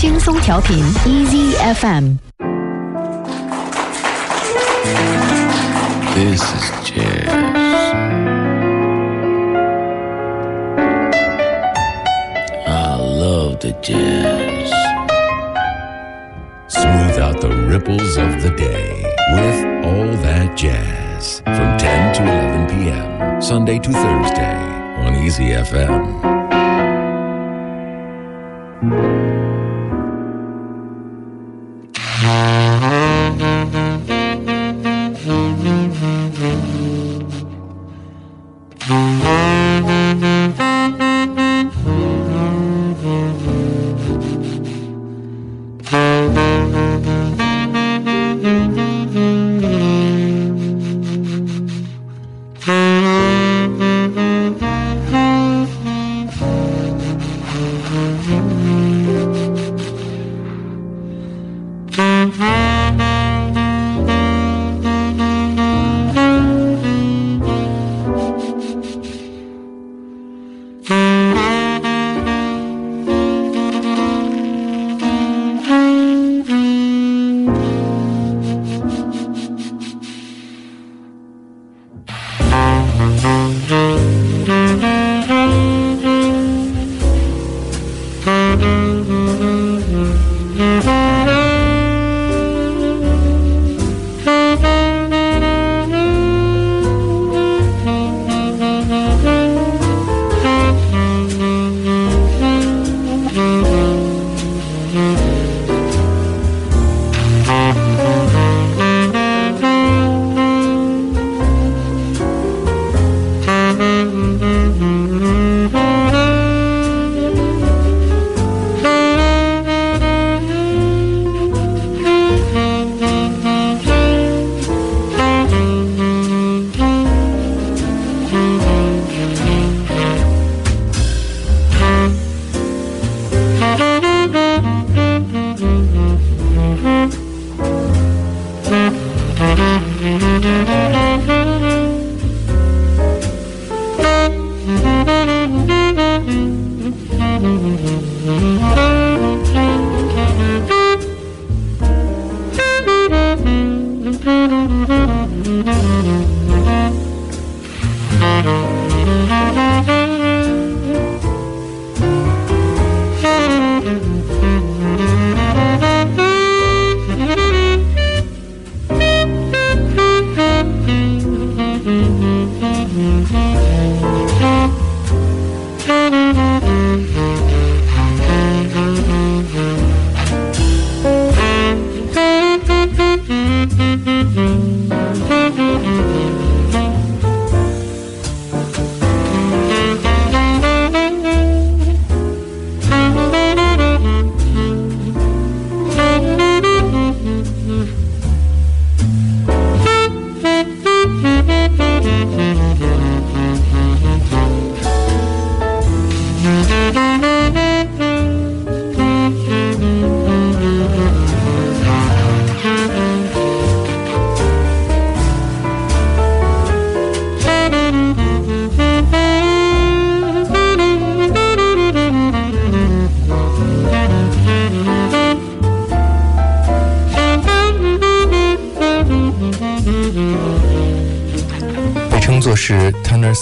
轻松调频 Easy FM。 This is jazz. I love the jazz. Smooth out the ripples of the day with all that jazz from 10 to 11 p.m. Sunday to Thursday on Easy FM.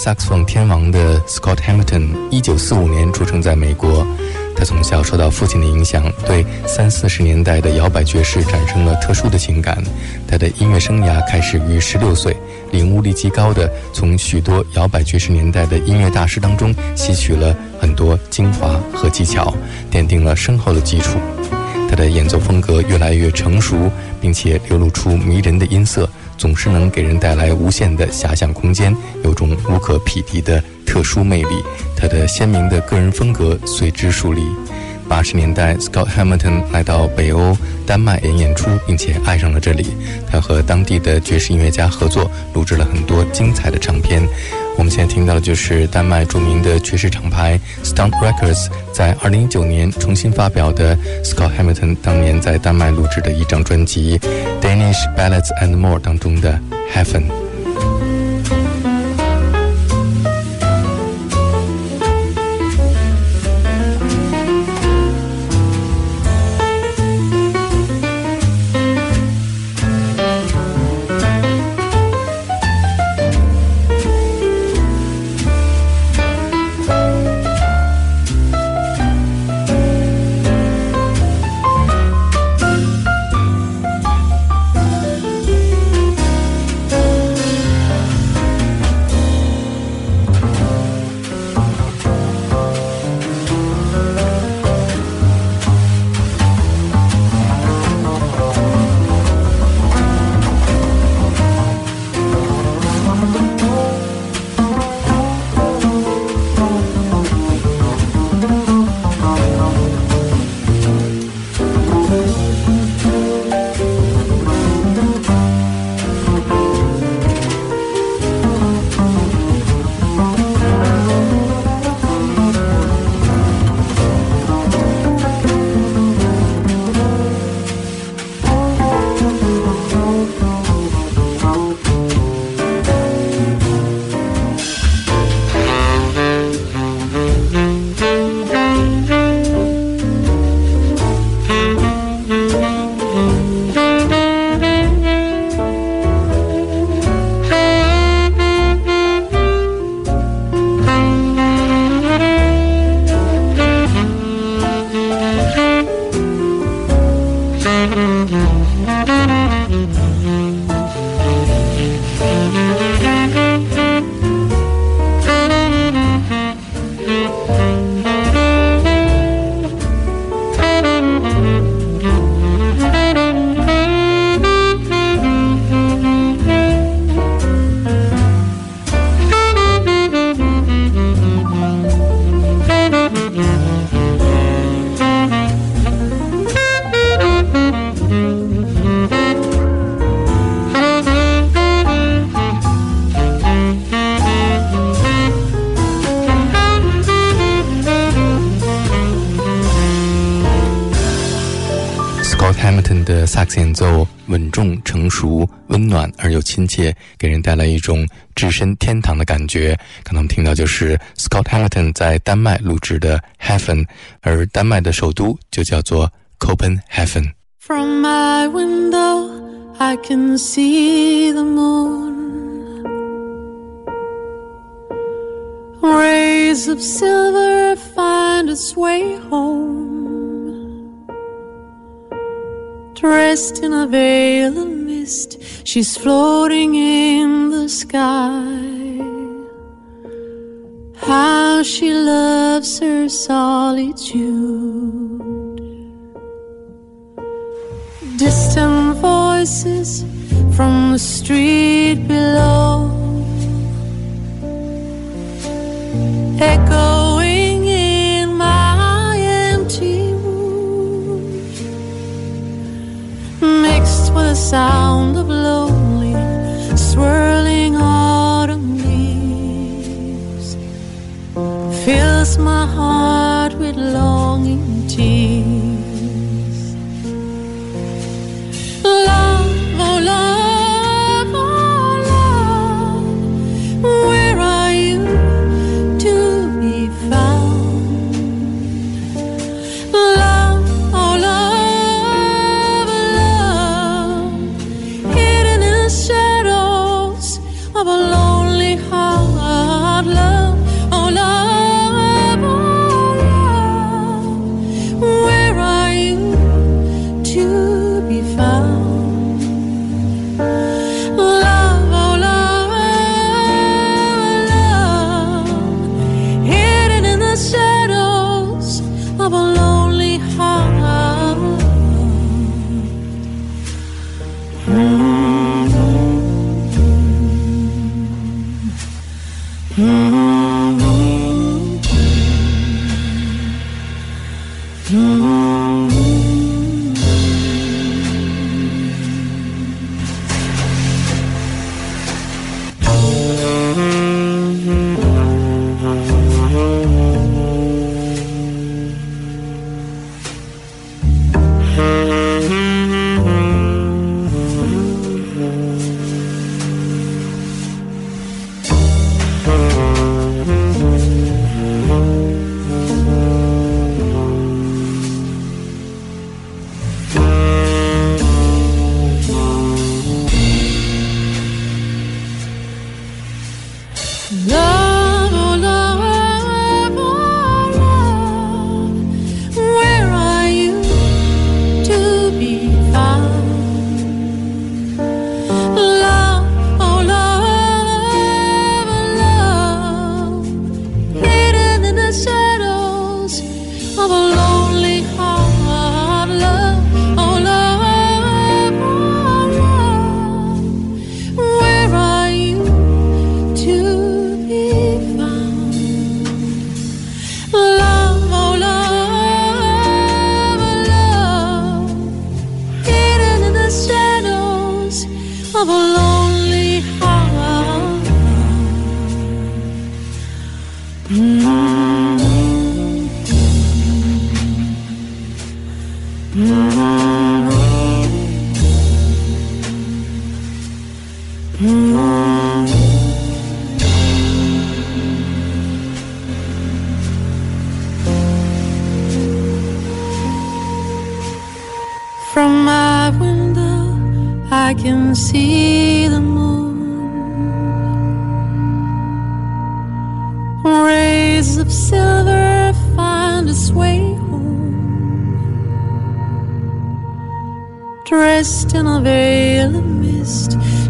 摇滚天王的 Scott Hamilton，一九四五年出生在美国。他从小受到父亲的影响，对三四十年代的摇摆爵士产生了特殊的情感。他的音乐生涯开始于十六岁，领悟力极高的从许多摇摆爵士年代的音乐大师当中吸取了很多精华和技巧，奠定了深厚的基础。他的演奏风格越来越成熟，并且流露出迷人的音色。总是能给人带来无限的遐想空间，有种无可匹敌的特殊魅力。他的鲜明的个人风格随之树立。八十年代，Scott Hamilton 来到北欧丹麦演演出，并且爱上了这里。他和当地的爵士音乐家合作，录制了很多精彩的唱片。我们现在听到的就是丹麦著名的爵士厂牌 Stunt Records 在二零一九年重新发表的 Scott Hamilton 当年在丹麦录制的一张专辑 Danish Ballads and More 当中的 Heaven。 亲切，给人带来一种置身天堂的感觉。刚才我们听到就是 Scott Hamilton 在丹麦录制的《Heaven》，而丹麦的首都就叫做 Copenhagen。From my window, I can see the moon. Rays of silver find its way home. Dressed in a veil of mist, she's floating in the sky. How she loves her solitude. Distant voices from the street below echoing sound of lonely, swirling autumn leaves, fills my heart with longing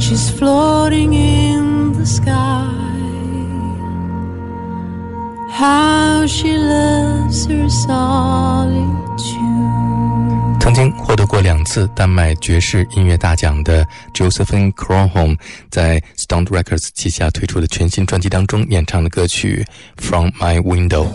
she's floating in the sky. How she loves her solitude. 曾经获得过两次丹麦爵士音乐大奖的 Josephine Kronholm 在 Stone Records 旗下推出的全新专辑当中演唱的歌曲《From My Window》。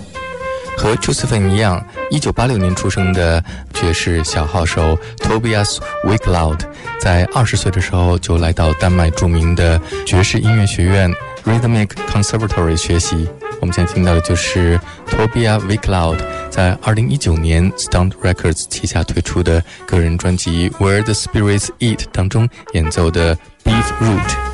和 Josephin 一样，1986年出生的爵士小号手 Tobias Wickloud，在二十岁的时候就来到丹麦著名的爵士音乐学院 Rhythmic Conservatory 学习。我们现在听到的就是 Tobias Wickloud 在2019年 Stunt Records 旗下推出的个人专辑《Where the Spirits Eat》当中演奏的 Beef Root。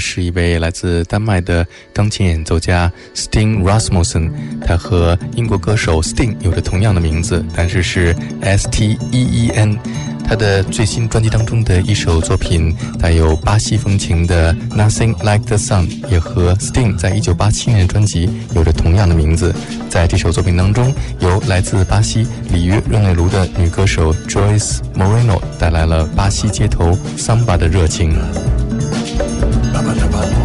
是一位来自丹麦的钢琴演奏家 Sting Rasmussen，他和英国歌手 Sting 有着同样的名字，但是是 S T E E N。他的最新专辑当中的一首作品，带有巴西风情的《Nothing Like the Sun》，也和 Sting 在一九八七年的专辑有着同样的名字。在这首作品当中，由来自巴西里约热内卢的女歌手 Joyce Moreno 带来了巴西街头桑巴的热情。bana bana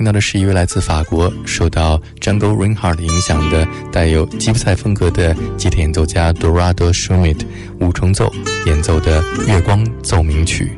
听到的是一位来自法国、受到 Jungle Reinhardt 影响的带有吉普赛风格的吉他演奏家 Dorado Schmidt 五重奏演奏的《月光奏鸣曲》。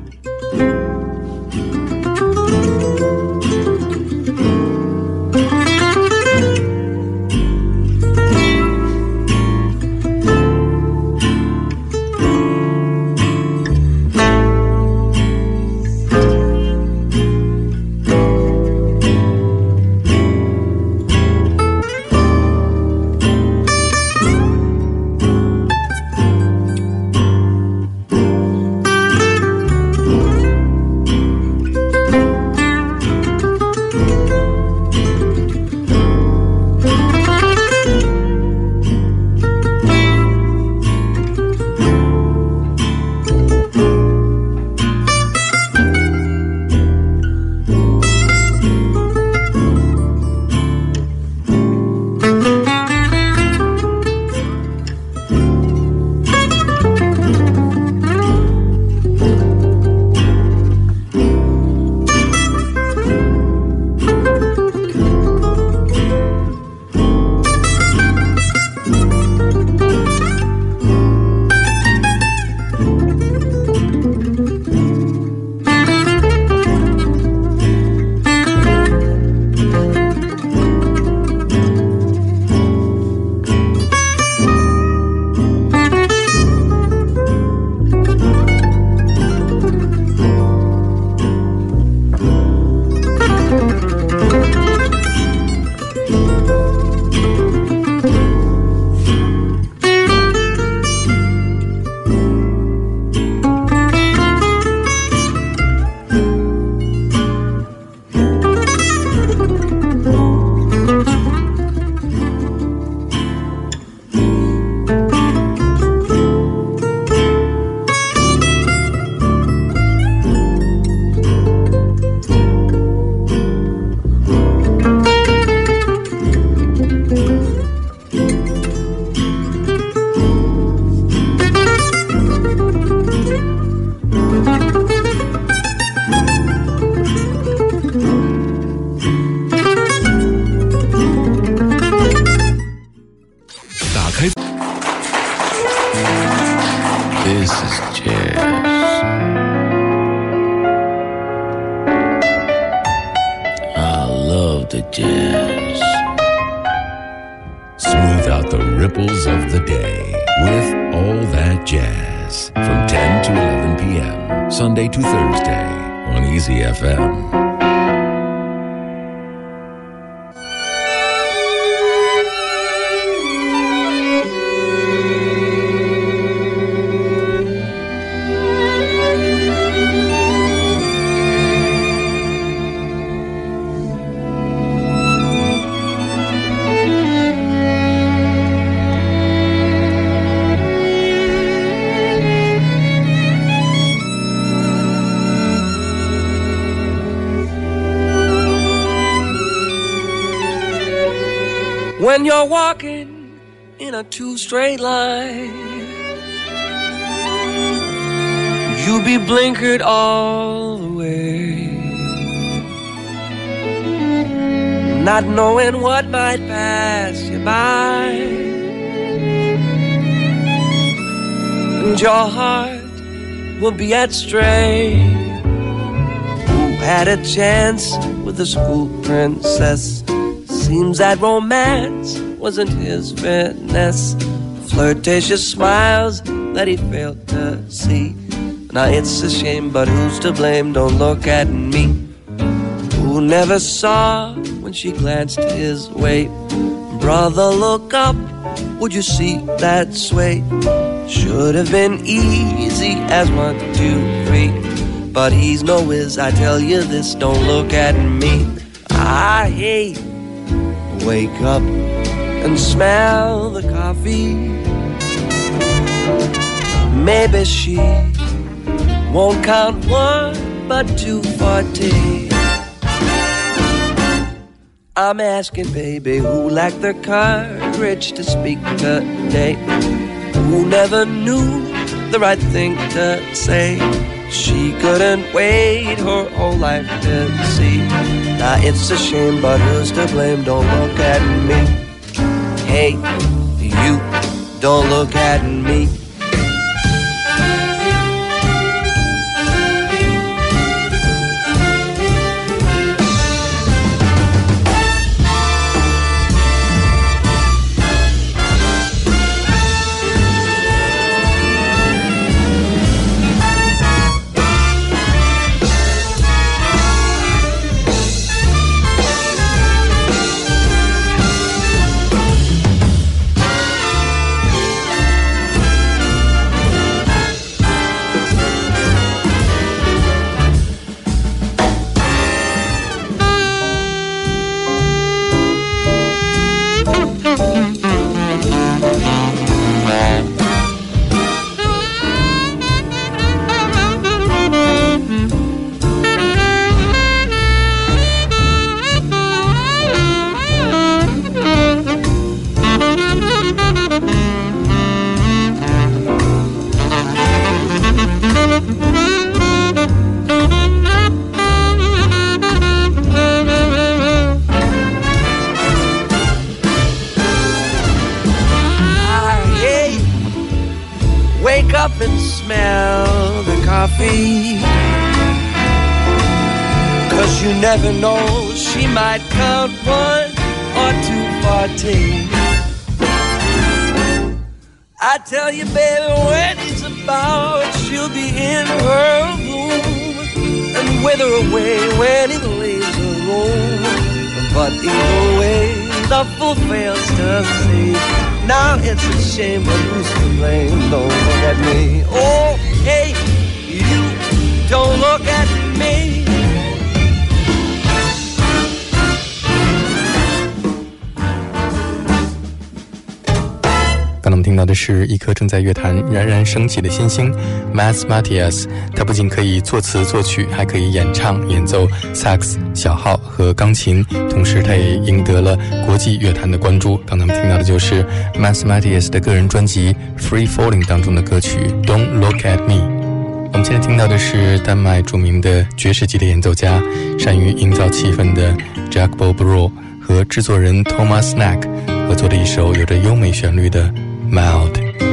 Of the day with all that jazz from 10 to 11 p.m. Sunday to Thursday on Easy FM. Two straight line, You'll be blinkered all the way. Not knowing what might pass you by. And your heart will be at stray. Who had a chance with the school princess? Seems that romance wasn't his finesse. Flirtatious smiles that he failed to see. Now it's a shame, but who's to blame? Don't look at me. Who never saw when she glanced his way? Brother, look up. Would you see that sway? Should have been easy as one, two, three. But he's no whiz, I tell you this, don't look at me. I hate wake up and smell the coffee. Maybe she won't count one but two for tea. I'm asking, baby, who lacked the courage to speak today? Who never knew the right thing to say? She couldn't wait her whole life to see. Now it's a shame, but who's to blame? Don't look at me. Hey, you, don't look at me. Up and smell the coffee. Cause you never know, she might count one or two tea. I tell you, baby, when it's about, she'll be in her room and wither away when he leaves her room. But either way, the fool fails to see. Now it's a shame, but who's to blame? Don't look at me. Oh, hey, you don't look at me. 听到的是一颗正在乐坛冉冉升起的新星 Max Matias。他不仅可以作词作曲，还可以演唱、演奏萨克斯、小号和钢琴，同时他也赢得了国际乐坛的关注。刚才我们听到的就是 Max Matias 的个人专辑《Free Falling》当中的歌曲《Don't Look at Me》。我们现在听到的是丹麦著名的爵士级的演奏家，善于营造气氛的 Jack Bob Bro 和制作人 Thomas Snack 合作的一首有着优美旋律的。Mouth.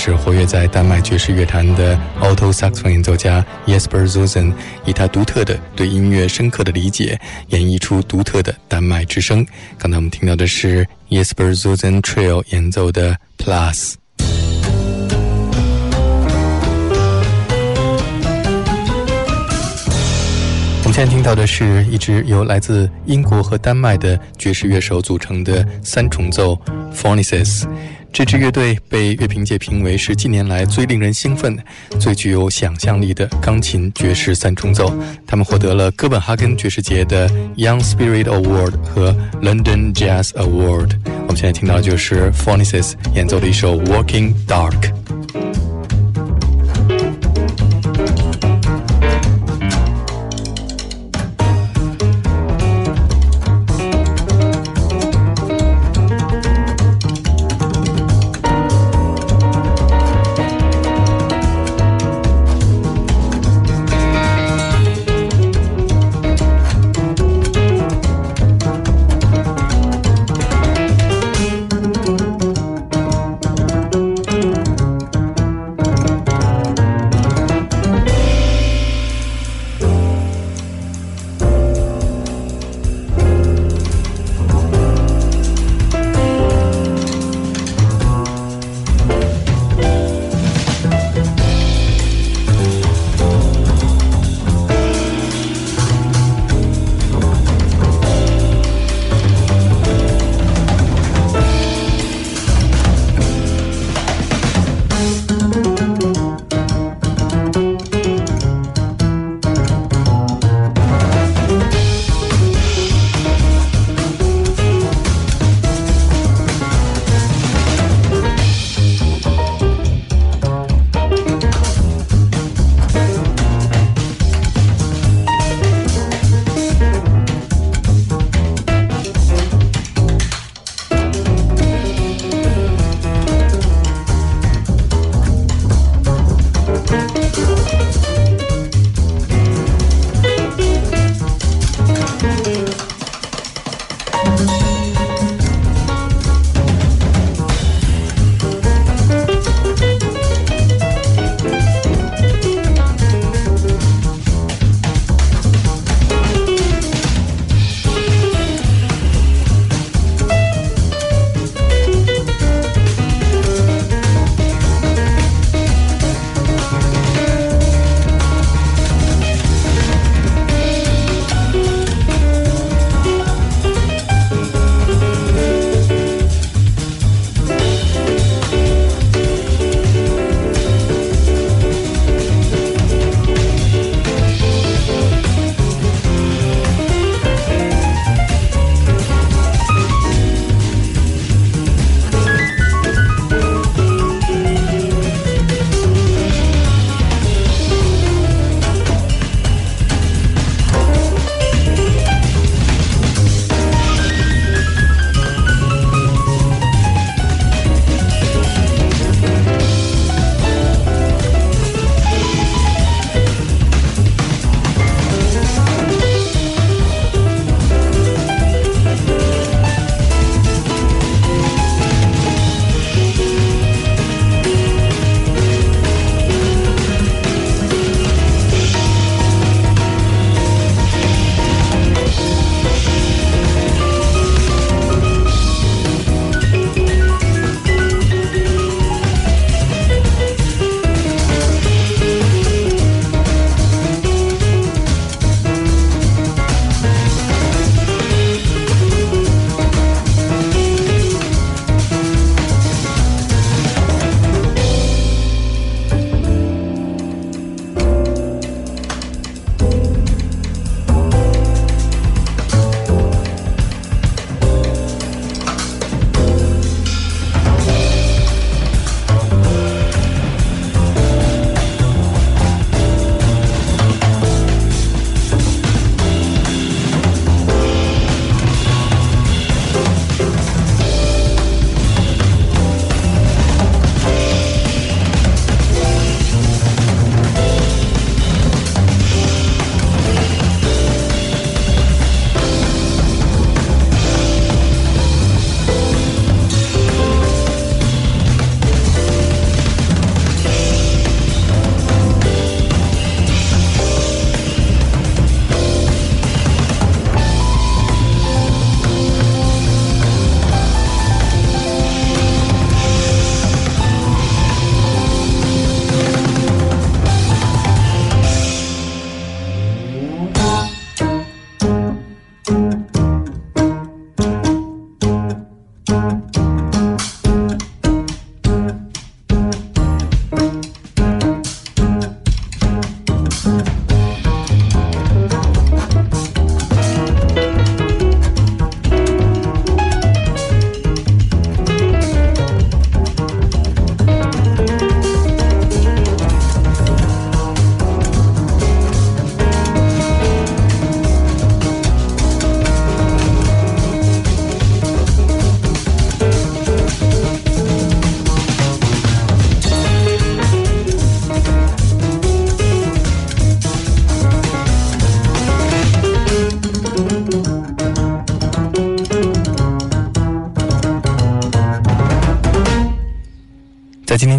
始活跃在丹麦爵士乐坛的 alto saxophone 演奏家 Jesper Zusen，以他独特的对音乐深刻的理解，演绎出独特的丹麦之声。刚才我们听到的是 Jesper Zusen Trio 演奏的 Plus。我们现在听到的是一支由来自英国和丹麦的爵士乐手组成的三重奏 f o r n i c e s 这支乐队被乐评界评为是近年来最令人兴奋、最具有想象力的钢琴爵士三重奏。他们获得了哥本哈根爵士节的 Young Spirit Award 和 London Jazz Award。我们现在听到的就是 f o r n i c e s 演奏的一首 Walking Dark。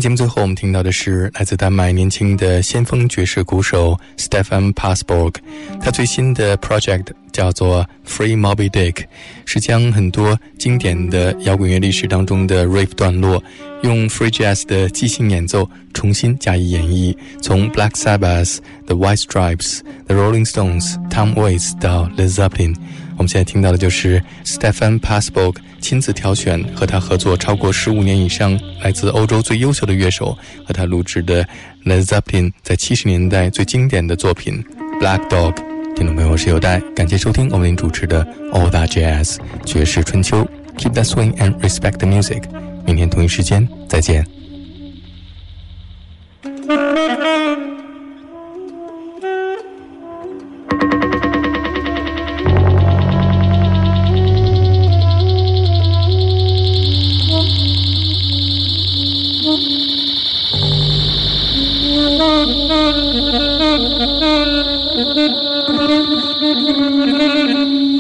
节目最后，我们听到的是来自丹麦年轻的先锋爵士鼓手 Stefan Passborg，他最新的 project 叫做 Free Moby Dick，是将很多经典的摇滚乐历史当中的 riff 段落，用 free jazz 的即兴演奏重新加以演绎，从 Black Sabbath、The White Stripes、The Rolling Stones、Tom Waits 到 Led Zeppelin。我们现在听到的就是 Stefan Passborg 亲自挑选和他合作超过十五年以上，来自欧洲最优秀的乐手和他录制的 Led Zeppelin 在七十年代最经典的作品 Black Dog。听众朋友，我是有代，感谢收听我们主持的 All That Jazz 爵士春秋，Keep that swing and respect the music。明天同一时间再见。Thank you.